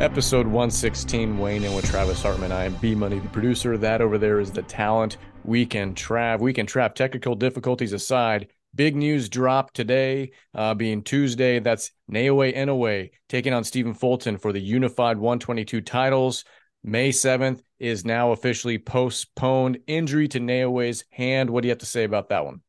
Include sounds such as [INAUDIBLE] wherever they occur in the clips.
Episode 116, Weighing in with Travis Hartman. I am B Money, the producer. That over there is the talent. Weekend Trav. Weekend Trav. Technical difficulties aside, big news drop today, uh, being Tuesday. That's Naoya Inoue taking on Stephen Fulton for the unified 122 titles. May 7th is now officially postponed. Injury to Naoya's hand. What do you have to say about that one?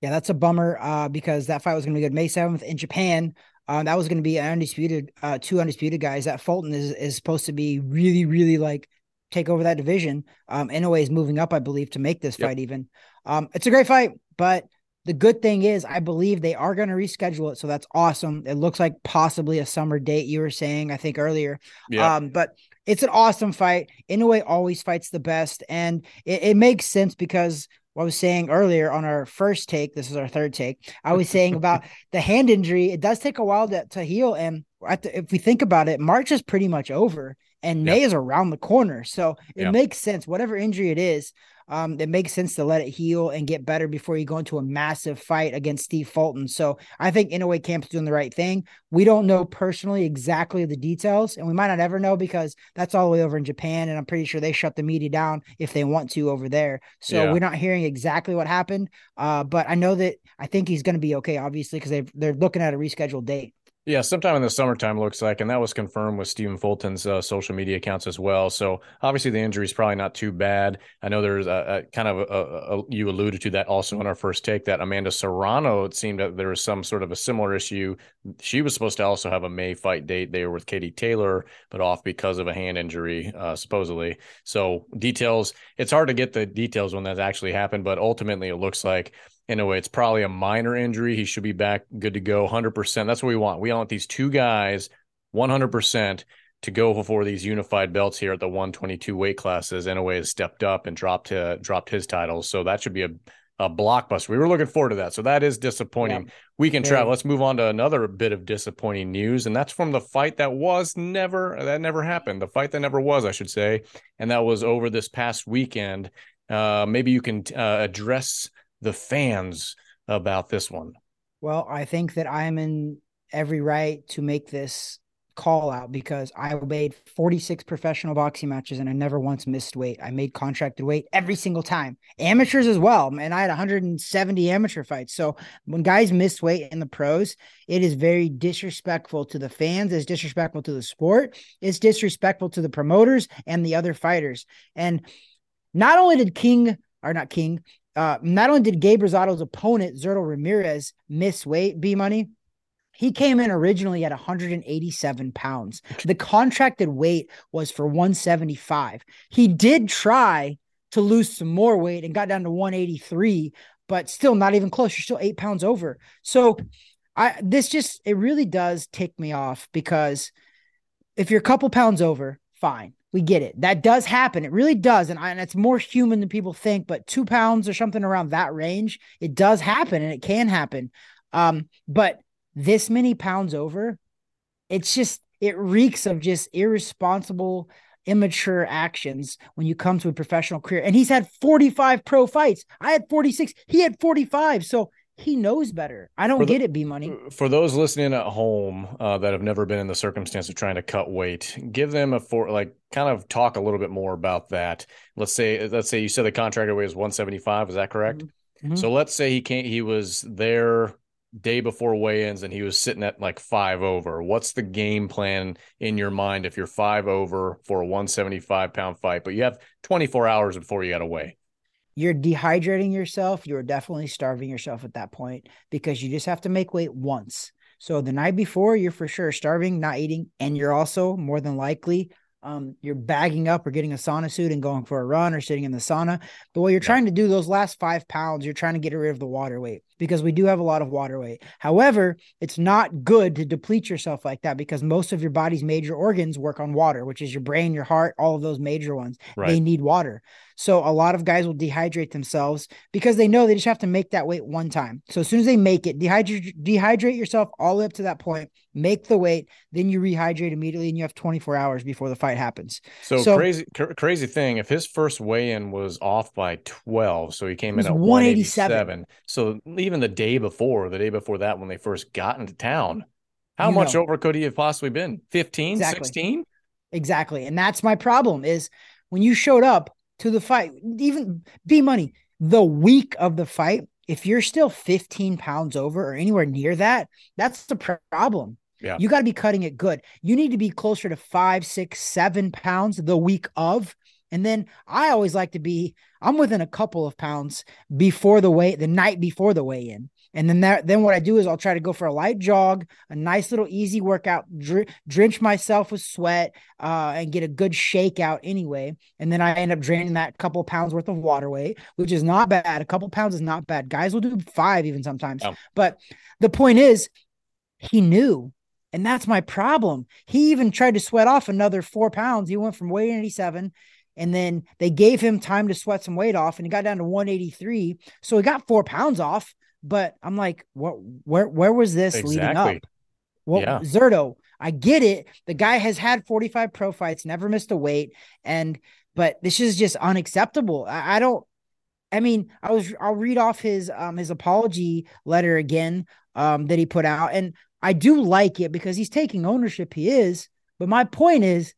Yeah, that's a bummer uh, because that fight was going to be good May 7th in Japan. Uh, that was going to be an undisputed, uh, two undisputed guys. That Fulton is is supposed to be really, really like take over that division. Um, Inoue is moving up, I believe, to make this yep. fight even. Um, it's a great fight, but the good thing is, I believe they are going to reschedule it, so that's awesome. It looks like possibly a summer date. You were saying, I think earlier. Yeah. Um, but it's an awesome fight. Inoue always fights the best, and it, it makes sense because what I was saying earlier on our first take, this is our third take. I was saying about [LAUGHS] the hand injury. It does take a while to, to heal. And the, if we think about it, March is pretty much over and May yep. is around the corner. So it yep. makes sense. Whatever injury it is, um, it makes sense to let it heal and get better before you go into a massive fight against Steve Fulton. So I think Inoue Camp's doing the right thing. We don't know personally exactly the details, and we might not ever know because that's all the way over in Japan, and I'm pretty sure they shut the media down if they want to over there. So yeah. we're not hearing exactly what happened. Uh, but I know that I think he's going to be okay, obviously, because they they're looking at a rescheduled date. Yeah, sometime in the summertime looks like, and that was confirmed with Stephen Fulton's uh, social media accounts as well. So obviously the injury is probably not too bad. I know there's a, a kind of a, a, you alluded to that also in our first take that Amanda Serrano. It seemed that there was some sort of a similar issue. She was supposed to also have a May fight date. They were with Katie Taylor, but off because of a hand injury, uh, supposedly. So details. It's hard to get the details when that actually happened, but ultimately it looks like in a way. It's probably a minor injury. He should be back good to go 100%. That's what we want. We want these two guys 100% to go for these unified belts here at the 122 weight classes. Inoue has stepped up and dropped uh, dropped his titles. So that should be a, a blockbuster. We were looking forward to that. So that is disappointing. Yeah. Weekend Trav. Let's move on to another bit of disappointing news. And that's from the fight that was never, that never happened. The fight that never was, I should say. And that was over this past weekend. Uh, maybe you can uh, address the fans about this one? Well, I think that I'm in every right to make this call out because I made 46 professional boxing matches and I never once missed weight. I made contracted weight every single time. Amateurs as well. And I had 170 amateur fights. So when guys miss weight in the pros, it is very disrespectful to the fans, it's disrespectful to the sport, it's disrespectful to the promoters and the other fighters. And not only did King or not King, uh, not only did Gabe Rosado's opponent, Zurdo Ramirez, miss weight, B money, he came in originally at 187 pounds. The contracted weight was for 175. He did try to lose some more weight and got down to 183, but still not even close. You're still eight pounds over. So I this just it really does tick me off because if you're a couple pounds over, fine. We get it. That does happen. It really does. And, I, and it's more human than people think, but two pounds or something around that range, it does happen and it can happen. Um, but this many pounds over, it's just, it reeks of just irresponsible, immature actions when you come to a professional career. And he's had 45 pro fights. I had 46. He had 45. So he knows better. I don't the, get it, B money. For those listening at home uh, that have never been in the circumstance of trying to cut weight, give them a for like kind of talk a little bit more about that. Let's say let's say you said the contractor weight was 175. Is that correct? Mm-hmm. mm-hmm. So let's say he can't. He was there day before weigh-ins and he was sitting at like five over. What's the game plan in your mind if you're five over for a 175 pound fight, but you have 24 hours before you got to weigh? You're dehydrating yourself. You're definitely starving yourself at that point because you just have to make weight once. So the night before, you're for sure starving, not eating, and you're also more than likely um, you're bagging up or getting a sauna suit and going for a run or sitting in the sauna. But while you're yeah. trying to do those last five pounds, you're trying to get rid of the water weight because we do have a lot of water weight. However, it's not good to deplete yourself like that because most of your body's major organs work on water, which is your brain, your heart, all of those major ones. Right. They need water. So a lot of guys will dehydrate themselves because they know they just have to make that weight one time. So as soon as they make it, dehydrate dehydrate yourself all the way up to that point, make the weight, then you rehydrate immediately, and you have 24 hours before the fight happens. So, so crazy, cr- crazy thing. If his first weigh-in was off by 12, so he came in at 187. 187. So even the day before, the day before that, when they first got into town, how you much know. over could he have possibly been? 15, exactly. 16? Exactly. And that's my problem is when you showed up to the fight, even B money, the week of the fight, if you're still 15 pounds over or anywhere near that, that's the problem. Yeah. You got to be cutting it good. You need to be closer to five, six, seven pounds the week of. And then I always like to be, I'm within a couple of pounds before the weigh, the night before the weigh in. And then that, then what I do is I'll try to go for a light jog, a nice little easy workout, dr- drench myself with sweat, uh, and get a good shake out anyway. And then I end up draining that couple pounds worth of water weight, which is not bad. A couple pounds is not bad. Guys will do five even sometimes. Oh. But the point is, he knew. And that's my problem. He even tried to sweat off another four pounds. He went from weight 87 and then they gave him time to sweat some weight off and he got down to 183. So he got four pounds off. But I'm like, what where where was this exactly. leading up? Well, yeah. Zurdo, I get it. The guy has had 45 pro fights, never missed a weight. And but this is just unacceptable. I, I don't I mean, I was I'll read off his um his apology letter again um that he put out. And I do like it because he's taking ownership. He is. But my point is,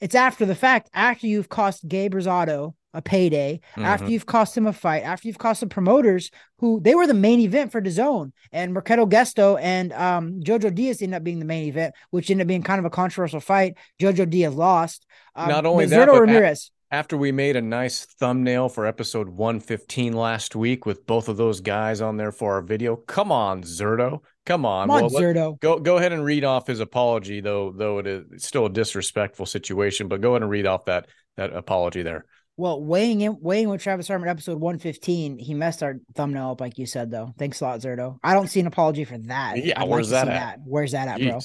it's after the fact, after you've cost Gabe Rosado a payday, mm-hmm. after you've cost him a fight, after you've cost the promoters who they were the main event for DAZN and Mercado Gesto and um, Jojo Diaz ended up being the main event, which ended up being kind of a controversial fight. Jojo Diaz lost. Um, Not only that, but Ramirez. after we made a nice thumbnail for episode 115 last week with both of those guys on there for our video, come on, Zurdo. Come on, Come on well. Let, go go ahead and read off his apology, though. Though it is still a disrespectful situation, but go ahead and read off that that apology there. Well, weighing in weighing with Travis Hartman episode 115, he messed our thumbnail up like you said though. Thanks a lot, Zurdo. I don't see an apology for that. Yeah, I'd where's like that, that, Where's that at, Jeez. bro?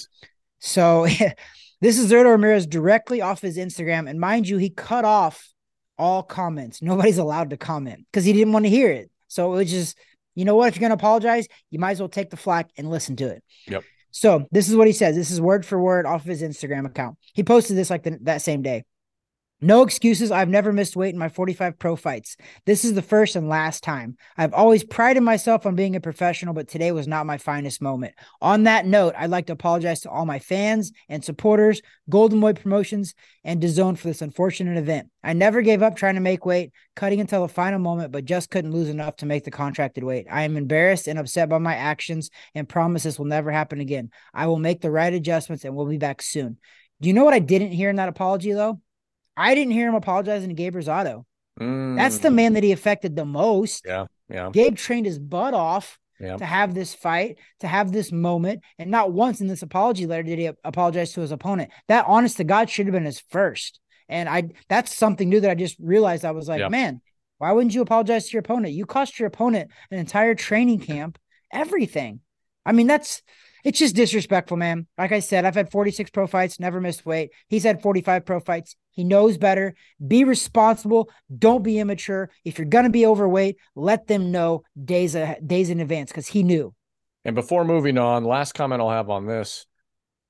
So [LAUGHS] this is Zurdo Ramirez directly off his Instagram. And mind you, he cut off all comments. Nobody's allowed to comment because he didn't want to hear it. So it was just, you know what? If you're gonna apologize, you might as well take the flack and listen to it. Yep. So this is what he says. This is word for word off of his Instagram account. He posted this like the, that same day. No excuses. I've never missed weight in my 45 pro fights. This is the first and last time. I've always prided myself on being a professional, but today was not my finest moment. On that note, I'd like to apologize to all my fans and supporters, Golden Boy Promotions, and DAZN for this unfortunate event. I never gave up trying to make weight, cutting until the final moment, but just couldn't lose enough to make the contracted weight. I am embarrassed and upset by my actions and promise this will never happen again. I will make the right adjustments and we'll be back soon. Do you know what I didn't hear in that apology, though? I didn't hear him apologizing to Gabe Rosado. Mm. That's the man that he affected the most. Yeah. Yeah. Gabe trained his butt off yeah. to have this fight, to have this moment. And not once in this apology letter did he apologize to his opponent. That honest to God should have been his first. And I that's something new that I just realized. I was like, yeah. man, why wouldn't you apologize to your opponent? You cost your opponent an entire training camp, everything. I mean, that's it's just disrespectful, man. Like I said, I've had 46 pro fights, never missed weight. He's had 45 pro fights. He knows better. Be responsible. Don't be immature. If you're gonna be overweight, let them know days a, days in advance because he knew. And before moving on, last comment I'll have on this: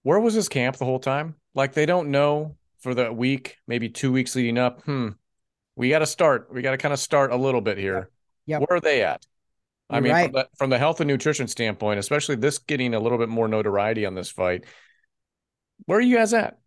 Where was his camp the whole time? Like they don't know for the week, maybe two weeks leading up. Hmm, we got to start. We got to kind of start a little bit here. Yeah. Where are they at? I mean, right. from, the, from the health and nutrition standpoint, especially this getting a little bit more notoriety on this fight, where are you guys at?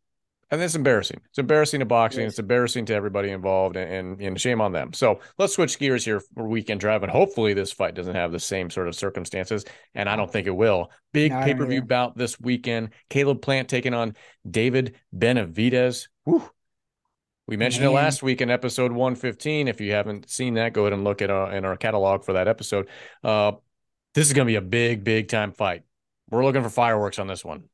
And it's embarrassing. It's embarrassing to boxing. Yes. It's embarrassing to everybody involved, and, and, and shame on them. So let's switch gears here for weekend drive, and hopefully this fight doesn't have the same sort of circumstances. And I don't think it will. Big no, pay per view bout this weekend. Caleb Plant taking on David Benavidez. Whew. We mentioned Man. it last week in episode 115. If you haven't seen that, go ahead and look at our, in our catalog for that episode. Uh, this is going to be a big, big time fight. We're looking for fireworks on this one.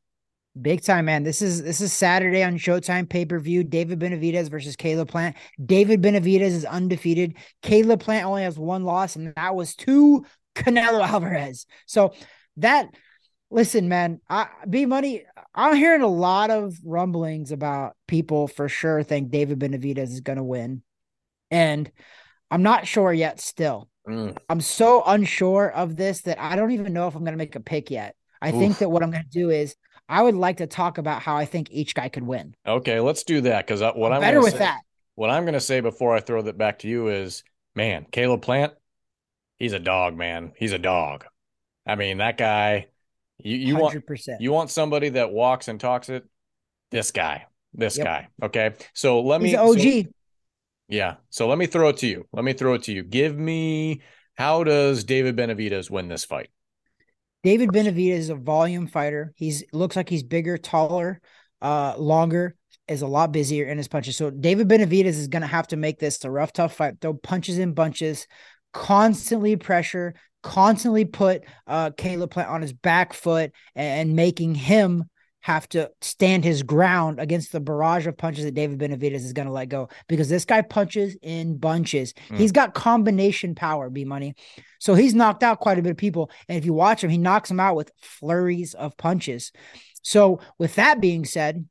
Big time, man. This is this is Saturday on Showtime pay per view. David Benavidez versus Caleb Plant. David Benavidez is undefeated. Caleb Plant only has one loss, and that was to Canelo Alvarez. So that listen, man, I B money. I'm hearing a lot of rumblings about people for sure think David Benavidez is going to win, and I'm not sure yet. Still, mm. I'm so unsure of this that I don't even know if I'm going to make a pick yet. I Oof. think that what I'm going to do is I would like to talk about how I think each guy could win. Okay, let's do that because what I'm, I'm better with say, that. What I'm going to say before I throw that back to you is, man, Caleb Plant, he's a dog, man. He's a dog. I mean, that guy you, you 100%. want you want somebody that walks and talks it. This guy, This Yep. guy. Okay. So let He's me OG. so- yeah. So let me throw it to you. Let me throw it to you. Give me how does David Benavidez win this fight? David Benavidez is a volume fighter. He's looks like he's bigger, taller, uh, longer, is a lot busier in his punches. So David Benavidez is going to have to make this a rough, tough fight. Throw punches in bunches, constantly pressure, constantly put uh Caleb Plant on his back foot and, and making him have to stand his ground against the barrage of punches that David Benavidez is going to let go because this guy punches in bunches. Mm. He's got combination power, B money. So he's knocked out quite a bit of people. And if you watch him, he knocks them out with flurries of punches. So, with that being said,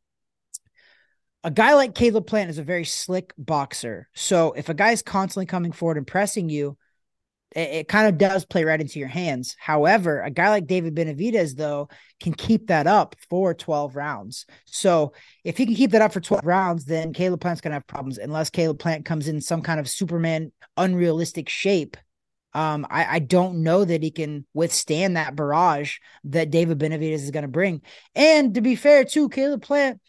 a guy like Caleb Plant is a very slick boxer. So, if a guy is constantly coming forward and pressing you, it, it kind of does play right into your hands. However, a guy like David Benavidez, though, can keep that up for 12 rounds. So, if he can keep that up for 12 rounds, then Caleb Plant's going to have problems unless Caleb Plant comes in some kind of Superman unrealistic shape. Um, I, I don't know that he can withstand that barrage that David Benavidez is going to bring. And to be fair, too, Caleb Plant,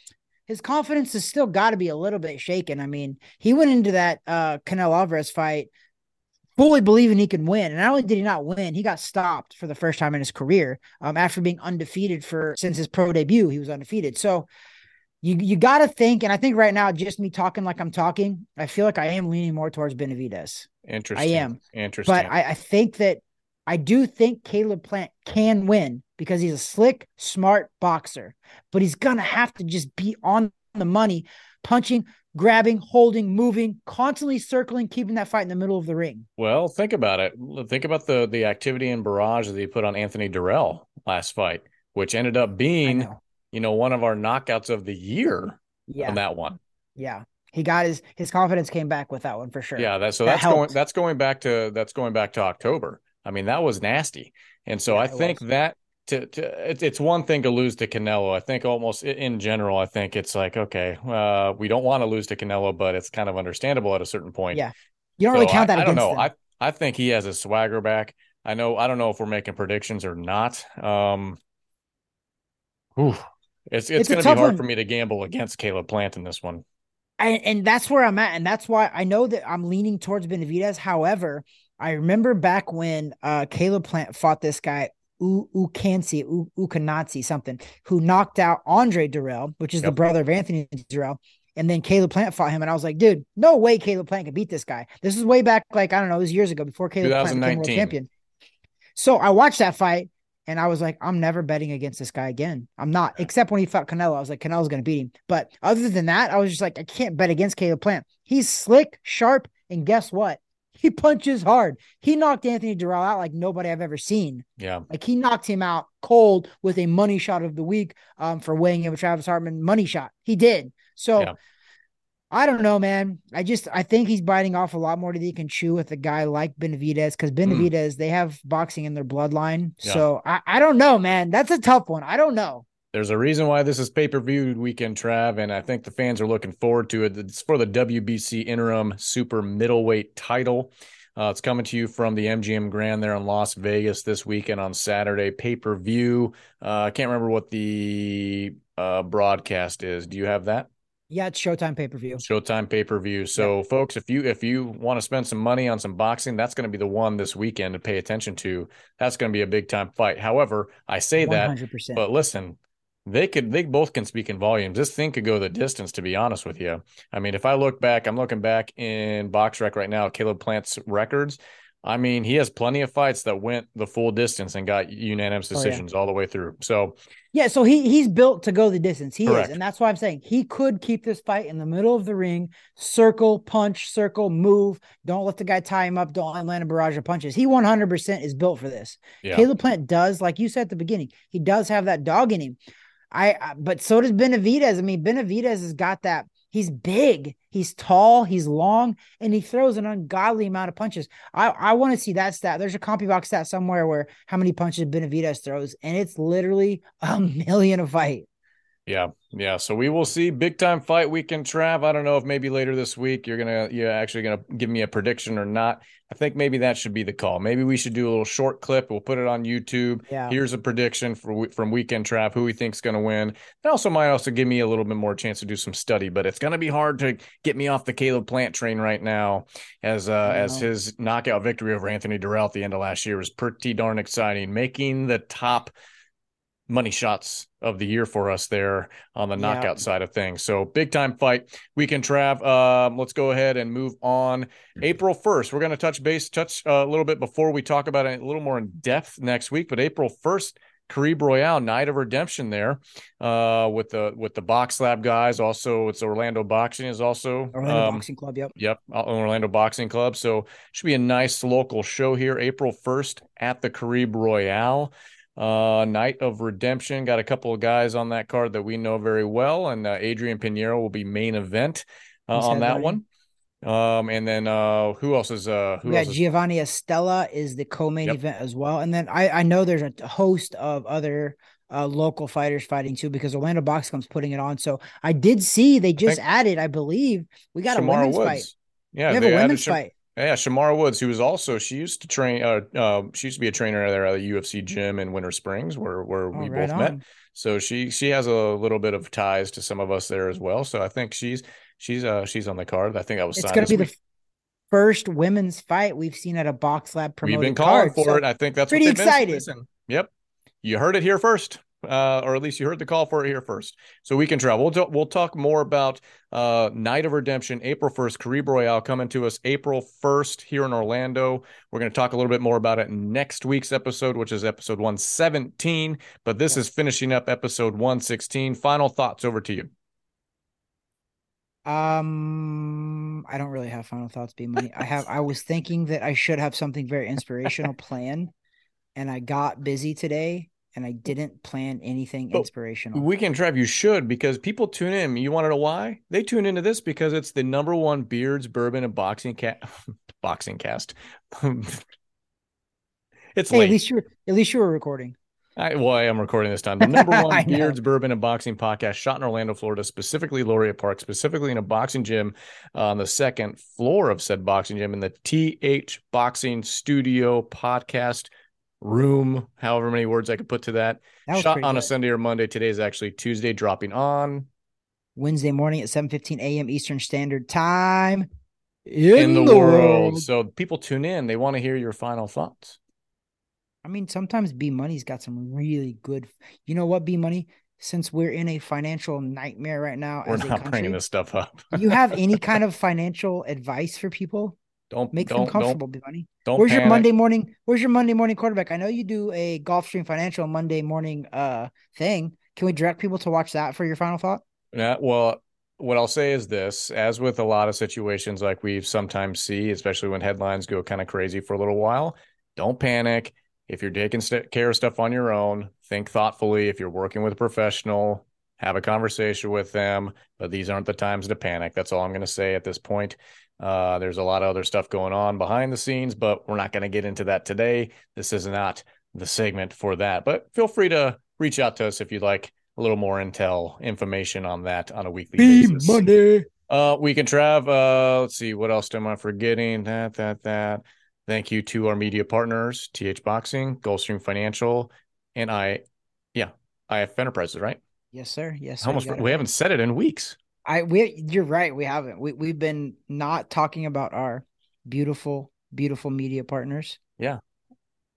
his confidence has still got to be a little bit shaken. I mean, he went into that uh Canelo Alvarez fight fully believing he could win. And not only did he not win, he got stopped for the first time in his career. Um, after being undefeated for since his pro debut, he was undefeated. So you you got to think, and I think right now, just me talking like I'm talking, I feel like I am leaning more towards Benavidez. Interesting. I am. Interesting. But I, I think that I do think Caleb Plant can win because he's a slick, smart boxer. But he's gonna have to just be on the money, punching, grabbing, holding, moving, constantly circling, keeping that fight in the middle of the ring. Well, think about it. Think about the the activity and barrage that he put on Anthony Dirrell last fight, which ended up being, know. you know, one of our knockouts of the year Yeah. on that one. Yeah. He got his his confidence came back with that one for sure. Yeah, that so That that's going that's going back to that's going back to October. I mean, that was nasty. And so Yeah, I think was. that to, to it, it's one thing to lose to Canelo. I think almost in general, I think it's like okay, uh, we don't want to lose to Canelo, but it's kind of understandable at a certain point. Yeah. You don't really So count I, that I don't against know. them. I I think he has his swagger back. I know. I don't know if we're making predictions or not. Um, whew. it's it's, It's going to be hard one. for me to gamble against Caleb Plant in this one. and, and that's where I'm at. And that's why I know that I'm leaning towards Benavidez. However, I remember back when uh, Caleb Plant fought this guy, U- Ukansi, U- Ukanatsi, something, who knocked out Andre Dirrell, which is the brother of Anthony Dirrell. And then Caleb Plant fought him. And I was like, dude, no way Caleb Plant could beat this guy. This is way back, like, I don't know, it was years ago before Caleb Plant became world champion. So I watched that fight and I was like, I'm never betting against this guy again. I'm not, except when he fought Canelo. I was like, Canelo's going to beat him. But other than that, I was just like, I can't bet against Caleb Plant. He's slick, sharp, and guess what? He punches hard. He knocked Anthony Dirrell out like nobody I've ever seen. Yeah, Like he knocked him out cold with a money shot of the week um, for weighing in with Travis Hartman. Money shot. He did. So Yeah. I don't know, man. I just I think he's biting off a lot more than he can chew with a guy like Benavidez because Benavidez they have boxing in their bloodline. Yeah. So I, I don't know, man. That's a tough one. I don't know. There's a reason why this is pay per view weekend, Trav, and I think the fans are looking forward to it. It's for the WBC interim super middleweight title. Uh, it's coming to you from the MGM Grand there in Las Vegas this weekend on Saturday. Pay per view. Uh, I can't remember what the uh, broadcast is. Do you have that? Yeah, it's Showtime pay per view. Showtime pay per view. So, folks, if you if you want to spend some money on some boxing, that's going to be the one this weekend to pay attention to. That's going to be a big time fight. However, I say that, hundred percent. but listen, they could they both can speak in volumes. This thing could go the distance. To be honest with you, I mean, if I look back, I'm looking back in BoxRec right now. Caleb Plant's records. I mean, he has plenty of fights that went the full distance and got unanimous Oh, yeah. decisions all the way through. So, Yeah, so he he's built to go the distance. He Correct. is, and that's why I'm saying he could keep this fight in the middle of the ring, circle, punch, circle, move. Don't let the guy tie him up. Don't land a barrage of punches. He 100 percent is built for this. yeah, Caleb Plant does, like you said at the beginning, he does have that dog in him. I, but so does Benavidez. I mean, Benavidez has got that. He's big, he's tall, he's long, and he throws an ungodly amount of punches. I, I want to see that stat. There's a CompuBox stat somewhere where how many punches Benavidez throws, and it's literally a [LAUGHS] million a fight. Yeah, yeah. So we will see big time fight weekend, Trav. I don't know if maybe later this week you're gonna you're actually gonna give me a prediction or not. I think maybe that should be the call. Maybe we should do a little short clip. We'll put it on YouTube. Yeah. Here's a prediction for from weekend Trav, who he thinks going to win. It also might also give me a little bit more chance to do some study, but it's going to be hard to get me off the Caleb Plant train right now, as uh, as his knockout victory over Anthony Dirrell at the end of last year was pretty darn exciting, making the top money shots of the year for us there on the knockout yeah. side of things. So big time fight weekend, Trav. Um, let's go ahead and move on. April 1st, we're going to touch base, touch uh, a little bit before we talk about it a little more in depth next week. But April 1st, Caribe Royale Night of Redemption there uh, with the with the Box Lab guys. Also, it's Orlando Boxing is also Orlando um, Boxing Club. Yep. Yep. Uh, Orlando Boxing Club. So should be a nice local show here, April first at the Caribe Royale. Uh, Night of Redemption got a couple of guys on that card that we know very well, and uh, Adrian Pinheiro will be main event uh, on that one. Um, and then uh, who else is uh, who yeah. Giovanni Estella is the co-main yep. event as well, and then I I know there's a host of other uh, local fighters fighting too because Orlando Box comes putting it on. So I did see they just I added, I believe, we got Shamara a women's Woods. fight. Yeah, we have a women's fight. Yeah, Shamara Woods, who was also she used to train. Uh, uh, she used to be a trainer there at the UFC gym in Winter Springs, where where oh, we right both on. met. So she she has a little bit of ties to some of us there as well. So I think she's she's uh she's on the card. I think I was. It's going to be week. the first women's fight we've seen at a box lab promoted. We've been calling card, for so it. I think that's pretty excited. Yep, you heard it here first uh, or at least you heard the call for it here first. So weekend Trav. We'll, t- we'll talk more about uh, Night of Redemption, April 1st, Caribe Royale coming to us April 1st here in Orlando. We're going to talk a little bit more about it next week's episode, which is episode 117. But this yes. is finishing up episode 116. Final thoughts over to you. Um, I don't really have final thoughts, B money. I have. I was thinking that I should have something very inspirational [LAUGHS] planned, and I got busy today and I didn't plan anything but inspirational. Weekend Trav, you should because people tune in. You want to know why? They tune into this because it's the number one beards, bourbon, and boxing cat [LAUGHS] boxing cast. [LAUGHS] it's hey, late. At least you're at least you were recording. I, well, I am recording this time. [LAUGHS] The number one beards, bourbon, and boxing podcast shot in Orlando, Florida, specifically Laureate Park, specifically in a boxing gym uh, on the second floor of said boxing gym in the TH Boxing Studio podcast room, however many words I could put to that. that Shot on good. a Sunday or Monday. Today is actually Tuesday, dropping on Wednesday morning at 7 15 a.m. Eastern Standard Time in, in the, the world. world. So people tune in, they want to hear your final thoughts. I mean, sometimes B Money's got some really good. You know what, B Money? Since we're in a financial nightmare right now, we're not country, bringing this stuff up. you have any [LAUGHS] kind of financial advice for people? Don't make don't, them comfortable, don't, Bunny. Don't where's panic. your Monday morning? Where's your Monday morning quarterback? I know you do a Gulfstream Financial Monday morning uh thing. Can we direct people to watch that for your final thought? Yeah, well, what I'll say is this: as with a lot of situations like we sometimes see, especially when headlines go kind of crazy for a little while, don't panic. If you're taking st- care of stuff on your own, think thoughtfully. If you're working with a professional, have a conversation with them. But these aren't the times to panic. That's all I'm going to say at this point. Uh, there's a lot of other stuff going on behind the scenes, but we're not going to get into that today. This is not the segment for that. But feel free to reach out to us if you'd like a little more intel information on that on a weekly Be basis. Monday. Uh, weekend Trav. Uh, let's see what else am I forgetting? That that that. Thank you to our media partners, TH Boxing, Gulfstream Financial, and I. Yeah, IF Enterprises, right? Yes, sir. Yes, sir. Almost. We haven't said it in weeks. I we you're right. We haven't. We we've been not talking about our beautiful, beautiful media partners. Yeah.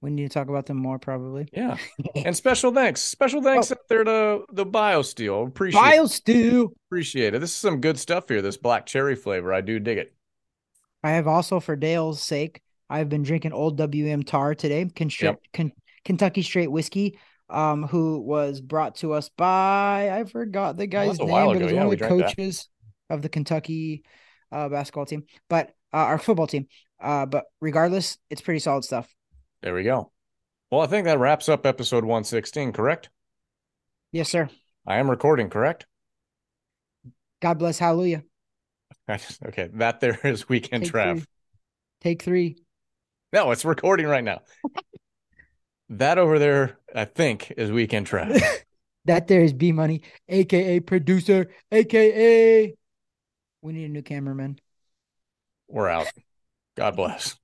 We need to talk about them more, probably. Yeah. [LAUGHS] and special thanks. Special thanks oh. out there to the BioSteel. Appreciate BioSteel. Appreciate it. This is some good stuff here. This black cherry flavor. I do dig it. I have also, for Dale's sake, I've been drinking Old WM Tarr today. Con- yep. Con- Kentucky Straight Whiskey um, who was brought to us by I forgot the guy's name, but it was yeah, one of the coaches that. of the Kentucky uh, basketball team, but uh, our football team. Uh, but regardless, it's pretty solid stuff. There we go. Well, I think that wraps up episode 116, correct? Yes, sir. I am recording, correct? God bless, hallelujah. [LAUGHS] okay, that there is weekend Take Trav. Three. Take three. No, it's recording right now. [LAUGHS] That over there, I think, is weekend trash. [LAUGHS] That there is B Money, aka producer, aka we need a new cameraman. We're out. God bless.